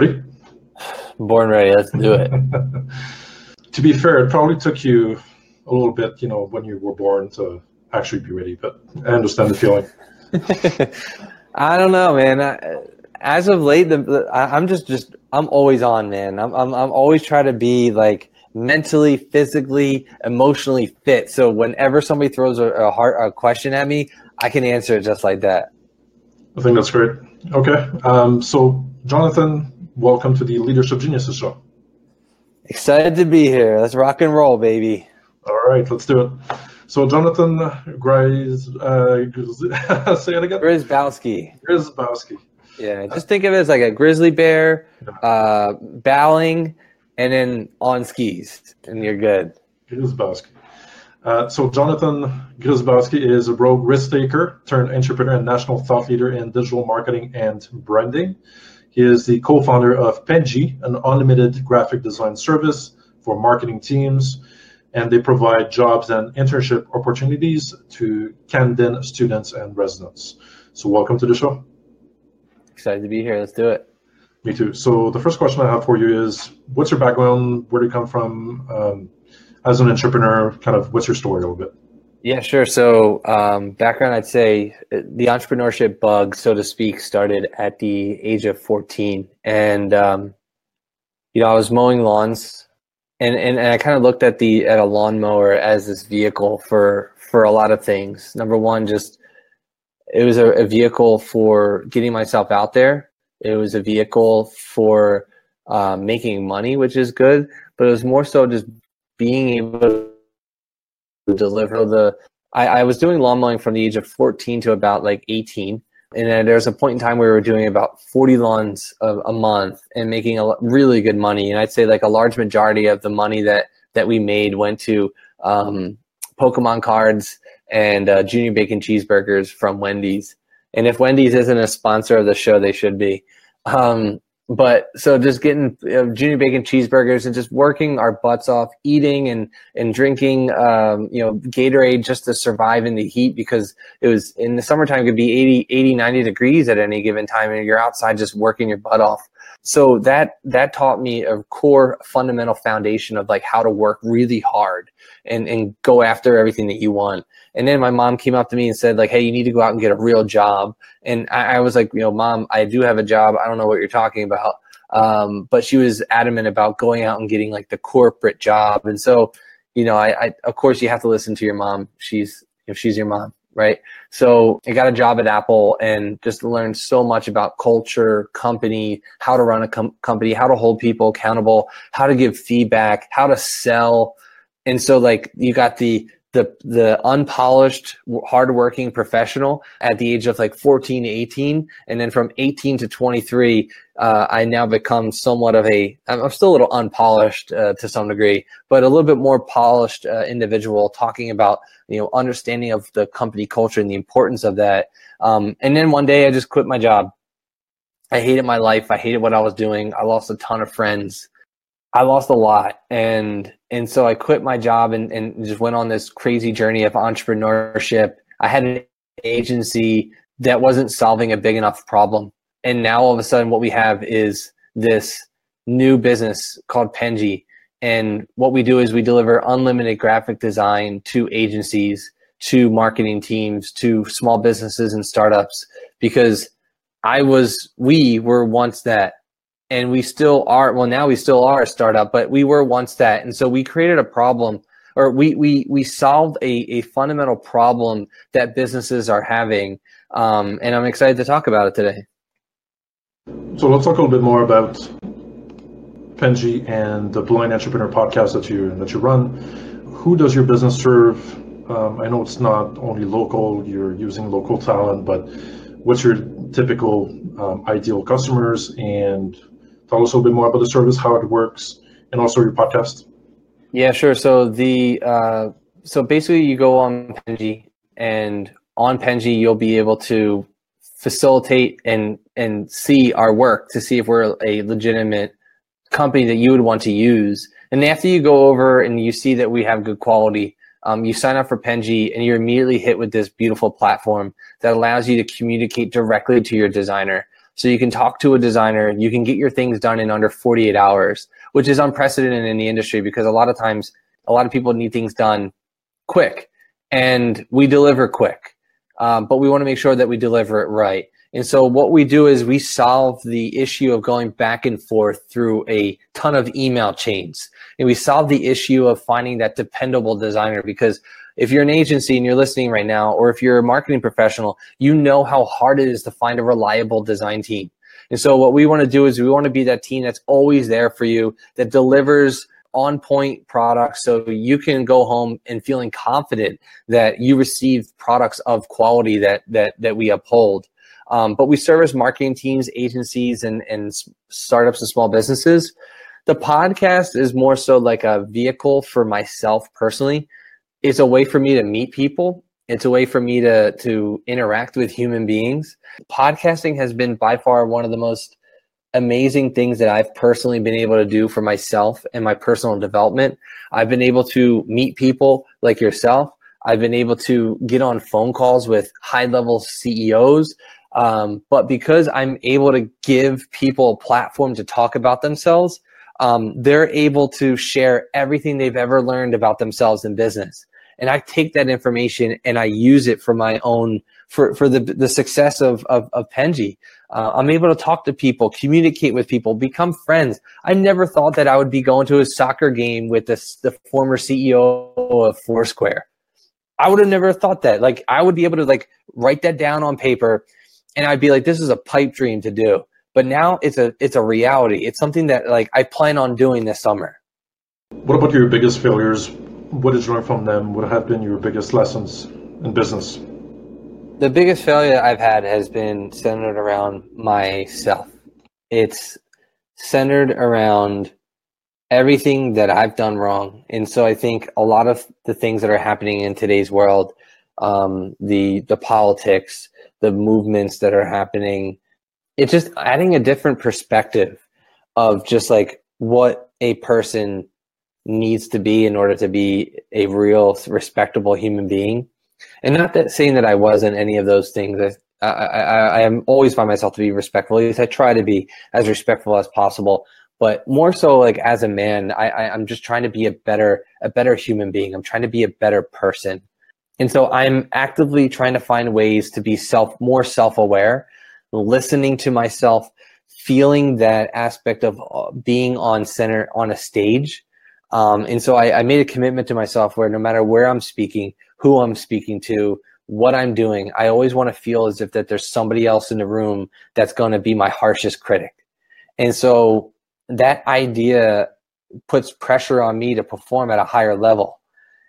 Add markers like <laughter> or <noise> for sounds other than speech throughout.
Ready? Born ready. Let's do it. <laughs> to be fair, it probably took you a little bit, you know, when you were born to actually be ready, but I understand the feeling. <laughs> I don't know, man. I, as of late, the, the, I, am just, just, I'm always on, man. I'm, I'm, I'm always trying to be like mentally, physically, emotionally fit. So whenever somebody throws a, a heart, a question at me, I can answer it just like that. I think that's great. Okay. Um, so, Johnathan, welcome to the Leadership Geniuses show. Excited to be here. Let's rock and roll, baby. All right, let's do it. So Johnathan Griz, uh, <laughs> say it again. Grzybowski. Grzybowski. Yeah, just think of it as like a grizzly bear, uh, bowing, and then on skis, and you're good. Grzybowski. Uh, so Johnathan Grzybowski is a rogue risk taker turned entrepreneur and national thought leader in digital marketing and branding. He is the co-founder of Penji, an unlimited graphic design service for marketing teams and they provide jobs and internship opportunities to Camden students and residents. So, welcome to the show. Excited to be here. Let's do it. Me too. So, the first question I have for you is What's your background? Where do you come from? Um, as an entrepreneur, kind of what's your story a little bit? Yeah, sure. So, um, background, I'd say uh, the entrepreneurship bug, so to speak, started at the age of 14. And, um, you know, I was mowing lawns and, and, and I kind of looked at the at a lawnmower as this vehicle for for a lot of things. Number one, just it was a, a vehicle for getting myself out there. It was a vehicle for uh, making money, which is good, but it was more so just being able to deliver the. I, I was doing lawn mowing from the age of 14 to about like 18 and then there was a point in time where we were doing about 40 lawns a, a month and making a really good money. And I'd say like a large majority of the money that, that we made went to um, Pokemon cards and uh, junior bacon cheeseburgers from Wendy's. And if Wendy's isn't a sponsor of the show, they should be. Um, but so just getting junior bacon cheeseburgers and just working our butts off eating and and drinking um, you know gatorade just to survive in the heat because it was in the summertime it could be 80 80 90 degrees at any given time and you're outside just working your butt off so that that taught me a core fundamental foundation of like how to work really hard and and go after everything that you want and then my mom came up to me and said, like, hey, you need to go out and get a real job. And I, I was like, you know, mom, I do have a job. I don't know what you're talking about. Um, but she was adamant about going out and getting like the corporate job. And so, you know, I, I of course you have to listen to your mom. She's if she's your mom, right? So I got a job at Apple and just learned so much about culture, company, how to run a com- company, how to hold people accountable, how to give feedback, how to sell. And so like you got the the the unpolished hardworking professional at the age of like 14 to 18 and then from 18 to 23 uh, i now become somewhat of a i'm still a little unpolished uh, to some degree but a little bit more polished uh, individual talking about you know understanding of the company culture and the importance of that. Um, and then one day i just quit my job. I hated my life. I hated what i was doing. I lost a ton of friends. I lost a lot. And and so I quit my job and, and just went on this crazy journey of entrepreneurship. I had an agency that wasn't solving a big enough problem. And now all of a sudden what we have is this new business called Penji. And what we do is we deliver unlimited graphic design to agencies, to marketing teams, to small businesses and startups because I was we were once that and we still are well now we still are a startup but we were once that. And so we created a problem or we we we solved a, a fundamental problem that businesses are having um, and i'm excited to talk about it today. So let's talk a little bit more about penji and the blind entrepreneur podcast that you that you run. Who does your business serve? Um, i know it's not only local you're using local talent but what's your typical um, ideal customers and Tell us a little bit more about the service, how it works, and also your podcast. Yeah, sure. So the uh, so basically, you go on Penji, and on Penji, you'll be able to facilitate and and see our work to see if we're a legitimate company that you would want to use. And after you go over and you see that we have good quality, um, you sign up for Penji and you're immediately hit with this beautiful platform that allows you to communicate directly to your designer. So you can talk to a designer, you can get your things done in under 48 hours, which is unprecedented in the industry because a lot of times a lot of people need things done quick and we deliver quick. Um, but we want to make sure that we deliver it right. And so what we do is we solve the issue of going back and forth through a ton of email chains. And we solve the issue of finding that dependable designer because if you're an agency and you're listening right now, or if you're a marketing professional, you know how hard it is to find a reliable design team. And so what we want to do is we want to be that team that's always there for you, that delivers on point products so you can go home and feeling confident that you received products of quality that that that we uphold. Um, but we service marketing teams, agencies, and and startups and small businesses. The podcast is more so like a vehicle for myself personally. It's a way for me to meet people. It's a way for me to to interact with human beings. Podcasting has been by far one of the most amazing things that I've personally been able to do for myself and my personal development. I've been able to meet people like yourself. I've been able to get on phone calls with high level CEOs. Um, but because I'm able to give people a platform to talk about themselves, um, they're able to share everything they've ever learned about themselves in business. And I take that information and I use it for my own, for, for the, the success of, of, of Penji. Uh, I'm able to talk to people, communicate with people, become friends. I never thought that I would be going to a soccer game with this, the former CEO of Foursquare. I would have never thought that. Like I would be able to like write that down on paper and I'd be like, this is a pipe dream to do. But now it's a it's a reality. It's something that like I plan on doing this summer. What about your biggest failures? What did you learn from them? What have been your biggest lessons in business? the biggest failure I've had has been centered around myself. It's centered around everything that I've done wrong. And so I think a lot of the things that are happening in today's world, um, the the politics, the movements that are happening, it's just adding a different perspective of just like what a person needs to be in order to be a real respectable human being and not that saying that I wasn't any of those things. I, I, I, am always find myself to be respectful. At least I try to be as respectful as possible. But more so, like as a man, I, I, I'm just trying to be a better, a better human being. I'm trying to be a better person. And so I'm actively trying to find ways to be self, more self-aware, listening to myself, feeling that aspect of uh, being on center on a stage. Um, and so I, I made a commitment to myself where no matter where I'm speaking, who I'm speaking to, what I'm doing. I always want to feel as if that there's somebody else in the room that's going to be my harshest critic. And so that idea puts pressure on me to perform at a higher level.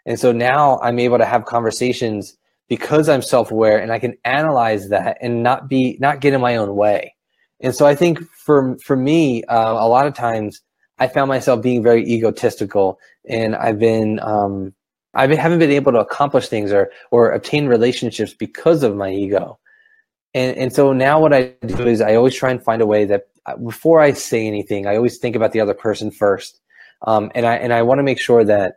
And so now I'm able to have conversations because I'm self-aware and I can analyze that and not be not get in my own way. And so I think for for me, uh, a lot of times I found myself being very egotistical, and I've been um, I haven't been able to accomplish things or or obtain relationships because of my ego. And and so now what I do is I always try and find a way that uh, before I say anything, I always think about the other person first. Um, and I and I want to make sure that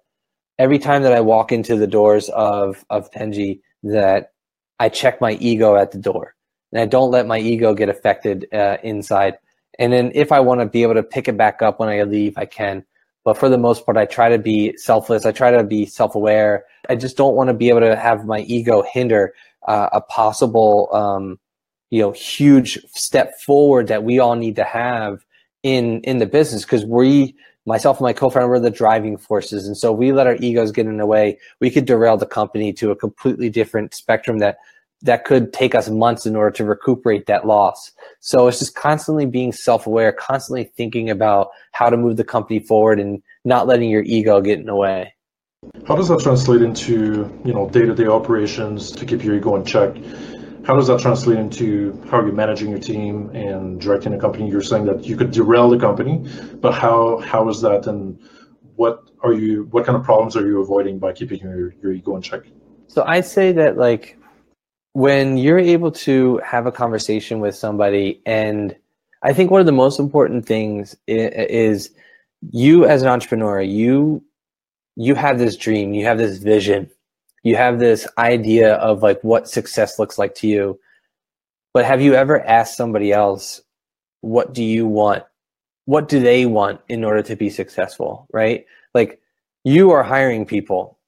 every time that I walk into the doors of of Penji, that I check my ego at the door, and I don't let my ego get affected uh, inside. And then if I want to be able to pick it back up when I leave, I can. But for the most part, I try to be selfless. I try to be self aware. I just don't want to be able to have my ego hinder uh, a possible, um, you know, huge step forward that we all need to have in in the business because we myself and my co-founder were the driving forces and so we let our egos get in the way we could derail the company to a completely different spectrum that that could take us months in order to recuperate that loss. So it's just constantly being self-aware, constantly thinking about how to move the company forward and not letting your ego get in the way. How does that translate into, you know, day-to-day operations to keep your ego in check? How does that translate into how are you're managing your team and directing the company? You're saying that you could derail the company, but how how is that and what are you what kind of problems are you avoiding by keeping your, your ego in check? So I'd say that like when you're able to have a conversation with somebody and i think one of the most important things is you as an entrepreneur you you have this dream you have this vision you have this idea of like what success looks like to you but have you ever asked somebody else, what do you want? What do they want in order to be successful? Right? Like you are hiring people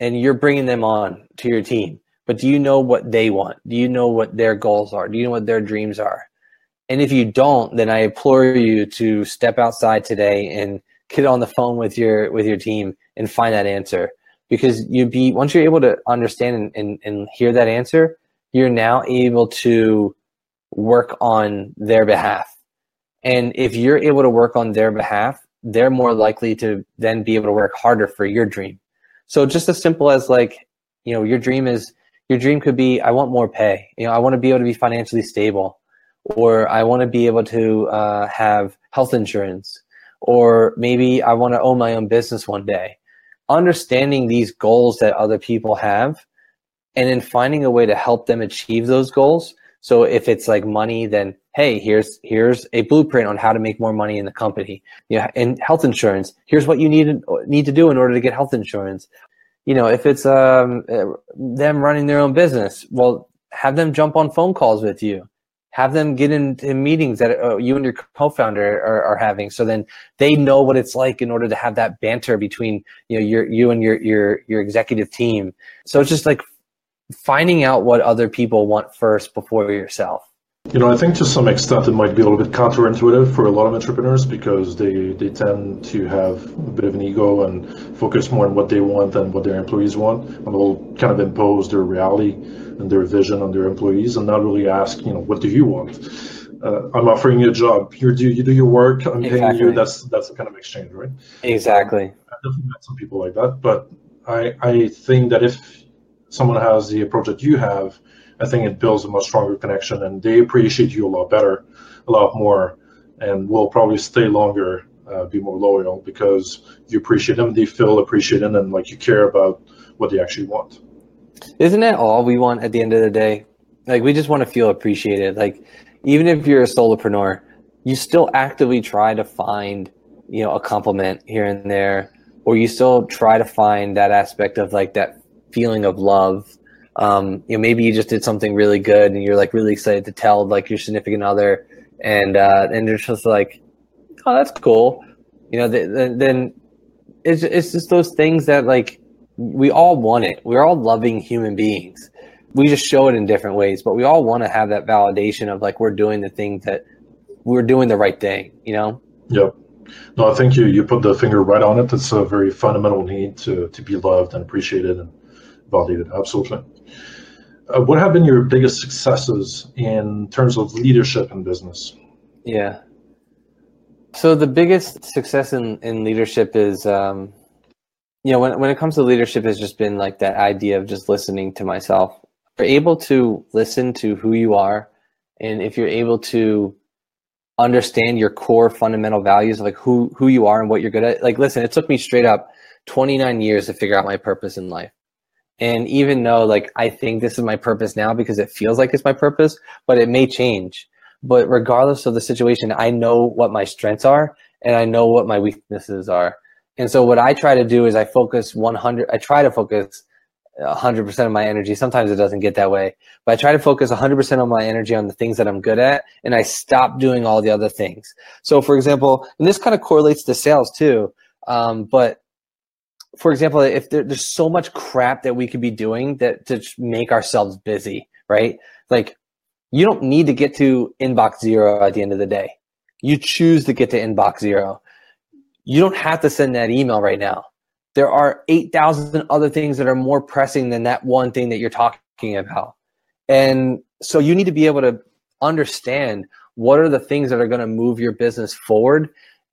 and you're bringing them on to your team, but do you know what they want? Do you know what their goals are? Do you know what their dreams are? And if you don't, then I implore you to step outside today and get on the phone with your with your team and find that answer. Because you be once you're able to understand and, and, and hear that answer, you're now able to work on their behalf. And if you're able to work on their behalf, they're more likely to then be able to work harder for your dream. So just as simple as like, you know, your dream is your dream could be I want more pay. You know, I want to be able to be financially stable or I want to be able to uh, have health insurance, or maybe I want to own my own business one day. Understanding these goals that other people have, and then finding a way to help them achieve those goals. So if it's like money, then hey, here's here's a blueprint on how to make more money in the company. Yeah, and health insurance. Here's what you need need to do in order to get health insurance. You know, if it's um, them running their own business, well, have them jump on phone calls with you have them get into meetings that uh, you and your co-founder are, are, having so then they know what it's like in order to have that banter between you know your you and your your your executive team. So it's just like finding out what other people want first before yourself. You know, I think to some extent it might be a little bit counterintuitive for a lot of entrepreneurs because they, they tend to have a bit of an ego and focus more on what they want than what their employees want, and will kind of impose their reality and their vision on their employees, and not really ask, you know, what do you want? Uh, I'm offering you a job. You do you do your work. I'm exactly. paying you. That's that's the kind of exchange, right? Exactly. I definitely met some people like that, but I I think that if someone has the approach that you have I think it builds a much stronger connection, and they appreciate you a lot better, a lot more, and will probably stay longer, uh, be more loyal because you appreciate them, they feel appreciated, and like you care about what they actually want. Isn't that all we want at the end of the day? Like we just want to feel appreciated. Like even if you're a solopreneur, you still actively try to find you know a compliment here and there, or you still try to find that aspect of like that feeling of love um, you know, maybe you just did something really good and you're like really excited to tell like your significant other, and uh, and they're just like, oh, that's cool. You know, th- then it's it's just those things that like we all want it. We're all loving human beings. We just show it in different ways, but we all want to have that validation of like we're doing the thing that we're doing the right thing. You know. Yep. No, I think you you put the finger right on it. It's a very fundamental need to to be loved and appreciated and validated. Absolutely. Uh, what have been your biggest successes in terms of leadership in business? Yeah. So the biggest success in, in leadership is, um, you know, when, when it comes to leadership has just been like that idea of just listening to myself. You're able to listen to who you are, and if you're able to understand your core fundamental values, like who, who you are and what you're good at, like, listen, it took me straight up 29 years to figure out my purpose in life. And even though like I think this is my purpose now because it feels like it's my purpose, but it may change. But regardless of the situation, I know what my strengths are and I know what my weaknesses are. And so what I try to do is I focus 100 I try to focus 100% of my energy. Sometimes it doesn't get that way, but I try to focus 100% of my energy on the things that I'm good at and I stop doing all the other things. So for example, and this kind of correlates to sales too. Um, but for example, if there, there's so much crap that we could be doing that to make ourselves busy, right? Like you don't need to get to inbox zero at the end of the day. You choose to get to inbox zero. You don't have to send that email right now. There are 8,000 other things that are more pressing than that one thing that you're talking about. And so you need to be able to understand what are the things that are going to move your business forward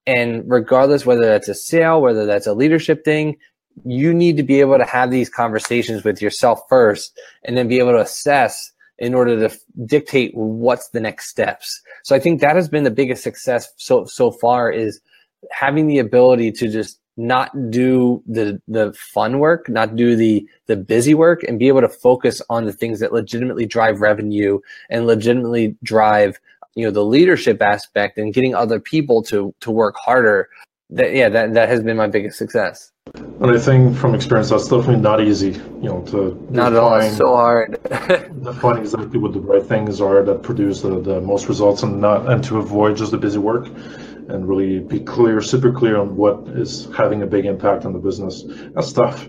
and regardless whether that's a sale whether that's a leadership thing you need to be able to have these conversations with yourself first and then be able to assess in order to f- dictate what's the next steps so i think that has been the biggest success so so far is having the ability to just not do the the fun work not do the the busy work and be able to focus on the things that legitimately drive revenue and legitimately drive you know the leadership aspect and getting other people to to work harder that yeah that, that has been my biggest success And I think from experience, that's definitely not easy. You know, to not at all. It's so hard. <laughs> define exactly what the right things are that produce the, the most results, and not and to avoid just the busy work, and really be clear, super clear on what is having a big impact on the business. That's tough.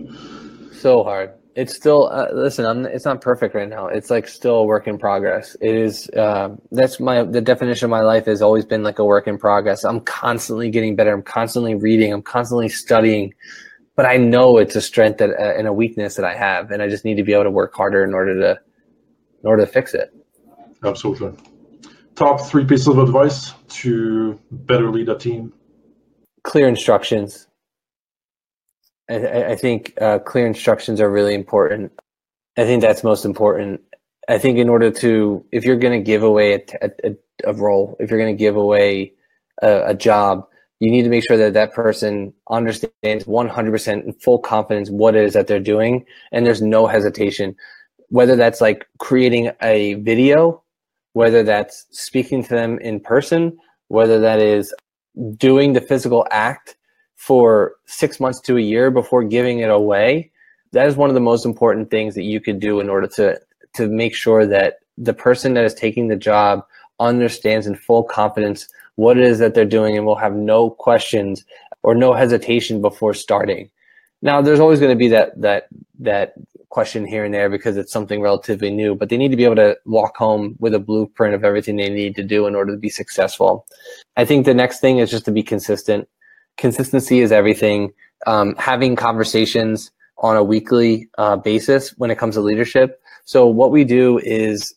So hard. It's still uh, listen. I'm, it's not perfect right now. It's like still a work in progress. It is. Uh, that's my the definition of my life has always been like a work in progress. I'm constantly getting better. I'm constantly reading. I'm constantly studying. But I know it's a strength that uh, and a weakness that I have, and I just need to be able to work harder in order to in order to fix it. Absolutely. Top three pieces of advice to better lead a team. Clear instructions I, I think uh, clear instructions are really important. I think that's most important. I think in order to, if you're going to give away a, a, a, role, if you're going to give away a, a, job, you need to make sure that that person understands 100% in full confidence what it is that they're doing, and there's no hesitation. Whether that's like creating a video, whether that's speaking to them in person, whether that is doing the physical act for six months to a year before giving it away, that is one of the most important things that you could do in order to to make sure that the person that is taking the job understands in full confidence what it is that they're doing and will have no questions or no hesitation before starting. Now, there's always going to be that that that question here and there because it's something relatively new, but they need to be able to walk home with a blueprint of everything they need to do in order to be successful. I think the next thing is just to be consistent consistency is everything. Um, having conversations on a weekly uh, basis when it comes to leadership. So what we do is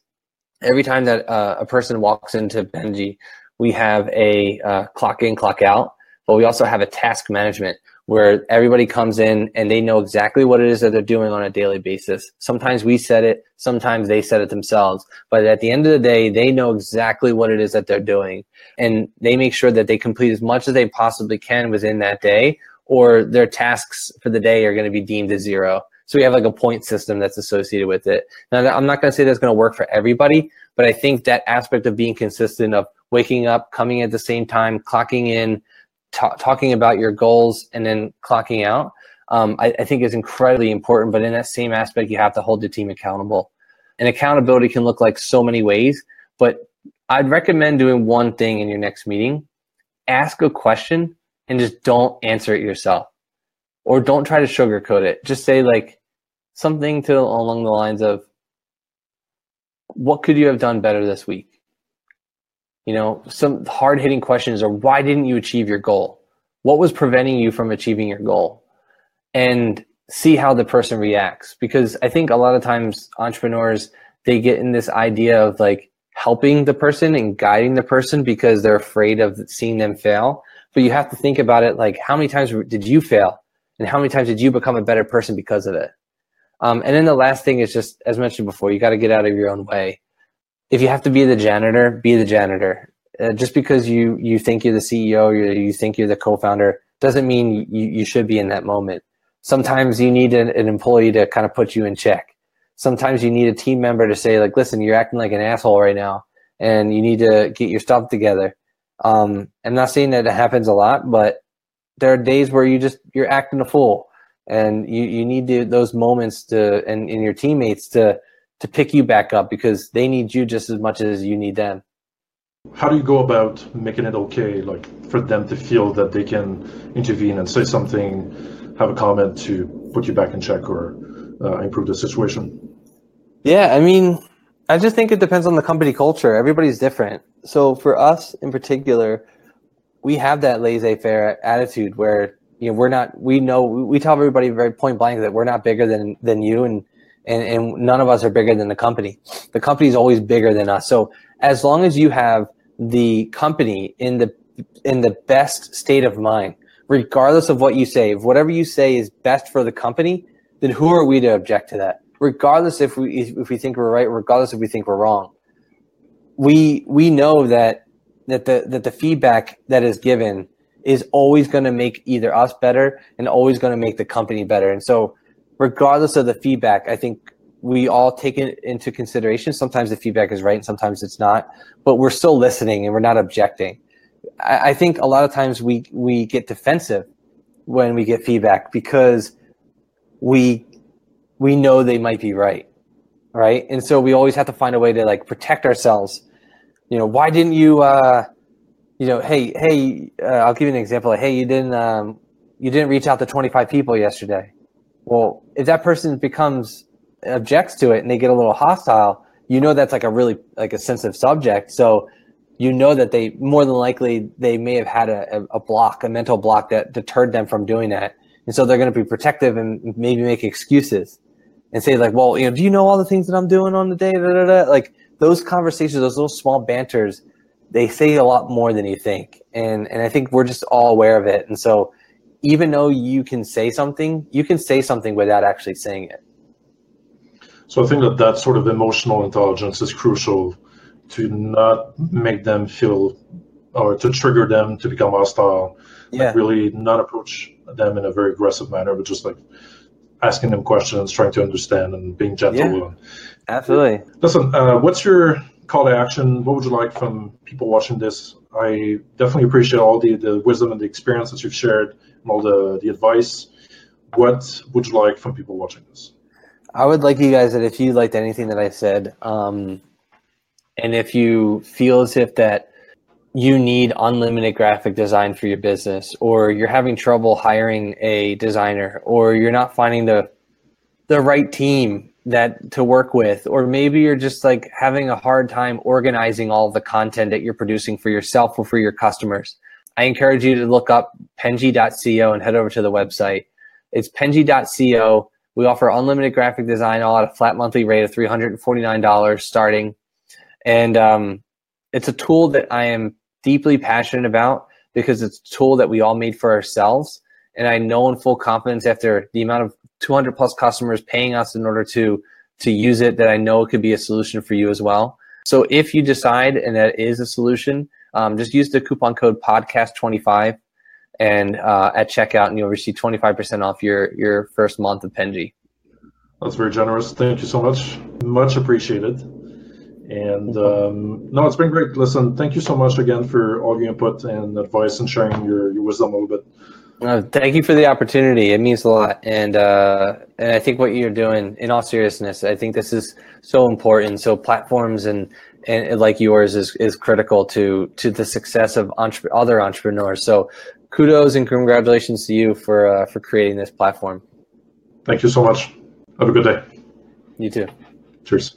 every time that uh, a person walks into Penji, we have a uh, clock in, clock out, but we also have a task management where everybody comes in and they know exactly what it is that they're doing on a daily basis. Sometimes we set it, sometimes they set it themselves. But at the end of the day, they know exactly what it is that they're doing. And they make sure that they complete as much as they possibly can within that day, or their tasks for the day are going to be deemed as zero. So we have like a point system that's associated with it. Now, I'm not going to say that's going to work for everybody, but I think that aspect of being consistent, of waking up, coming at the same time, clocking in, talking about your goals and then clocking out, um, I, I, think is incredibly important. But in that same aspect, you have to hold the team accountable. And accountability can look like so many ways, but I'd recommend doing one thing in your next meeting. Ask a question and just don't answer it yourself. Or don't try to sugarcoat it. Just say like something to along the lines of what could you have done better this week? You know, some hard hitting questions are why didn't you achieve your goal? What was preventing you from achieving your goal? And see how the person reacts. Because I think a lot of times entrepreneurs, they get in this idea of like helping the person and guiding the person because they're afraid of seeing them fail. But you have to think about it like how many times did you fail? And how many times did you become a better person because of it? Um, and then the last thing is just, as mentioned before, you got to get out of your own way if you have to be the janitor, be the janitor. Uh, just because you you think you're the CEO, you you think you're the co-founder, doesn't mean you, you should be in that moment. Sometimes you need an, an employee to kind of put you in check. Sometimes you need a team member to say, like, listen, you're acting like an asshole right now, and you need to get your stuff together. Um, I'm not saying that it happens a lot, but there are days where you just you're acting a fool, and you you need to, those moments to and, and your teammates to to pick you back up because they need you just as much as you need them. How do you go about making it okay, like for them to feel that they can intervene and say something, have a comment to put you back in check or uh, improve the situation? Yeah, I mean, I just think it depends on the company culture. Everybody's different. So for us in particular, we have that laissez-faire attitude where you know we're not. We know we tell everybody very point blank that we're not bigger than than you, and and, and none of us are bigger than the company. The company is always bigger than us. So as long as you have the company in the in the best state of mind, regardless of what you say, if whatever you say is best for the company, then who are we to object to that? Regardless if we if we think we're right, regardless if we think we're wrong, we we know that that the that the feedback that is given is always going to make either us better and always going to make the company better. And so regardless of the feedback, I think we all take it into consideration. Sometimes the feedback is right and sometimes it's not, but we're still listening and we're not objecting. I, I think a lot of times we, we get defensive when we get feedback because we we know they might be right right and so we always have to find a way to like protect ourselves you know why didn't you uh you know hey hey uh, i'll give you an example like, hey you didn't um you didn't reach out to 25 people yesterday well if that person becomes objects to it and they get a little hostile you know that's like a really like a sensitive subject. So you know that they more than likely they may have had a, a block a mental block that deterred them from doing that. And so they're going to be protective and maybe make excuses and say like well you know do you know all the things that i'm doing on the day? Da, da, da? like those conversations those little small banters they say a lot more than you think. And and i think we're just all aware of it. And so even though you can say something you can say something without actually saying it. So i think that that sort of emotional intelligence is crucial to not make them feel or to trigger them to become hostile yeah. like really not approach them in a very aggressive manner but just like asking them questions trying to understand and being gentle yeah. absolutely. Listen uh, what's your call to action? What would you like from people watching this? I definitely appreciate all the, the wisdom and the experience that you've shared all the, the advice. What would you like from people watching this? I would like you guys that if you liked anything that i said um, and if you feel as if that you need unlimited graphic design for your business or you're having trouble hiring a designer or you're not finding the the right team that to work with or maybe you're just like having a hard time organizing all the content that you're producing for yourself or for your customers i encourage you to look up penji.co and head over to the website it's penji.co we offer unlimited graphic design all at a flat monthly rate of $349 starting and um, it's a tool that I am deeply passionate about because it's a tool that we all made for ourselves. And I know in full confidence after the amount of 200 plus customers paying us in order to to use it that I know it could be a solution for you as well. So if you decide and that is a solution, um, just use the coupon code podcast25 and uh, at checkout and you'll receive 25% off your your first month of Penji. That's very generous. Thank you so much. Much appreciated. And um, no, it's been great. Listen, thank you so much again for all your input and advice and sharing your, your wisdom a little bit. Uh, thank you for the opportunity. It means a lot, and uh, and I think what you're doing, in all seriousness, I think this is so important. So platforms and and like yours is is critical to to the success of entre- other entrepreneurs. So kudos and congratulations to you for uh, for creating this platform. Thank you so much. Have a good day. You too. Cheers.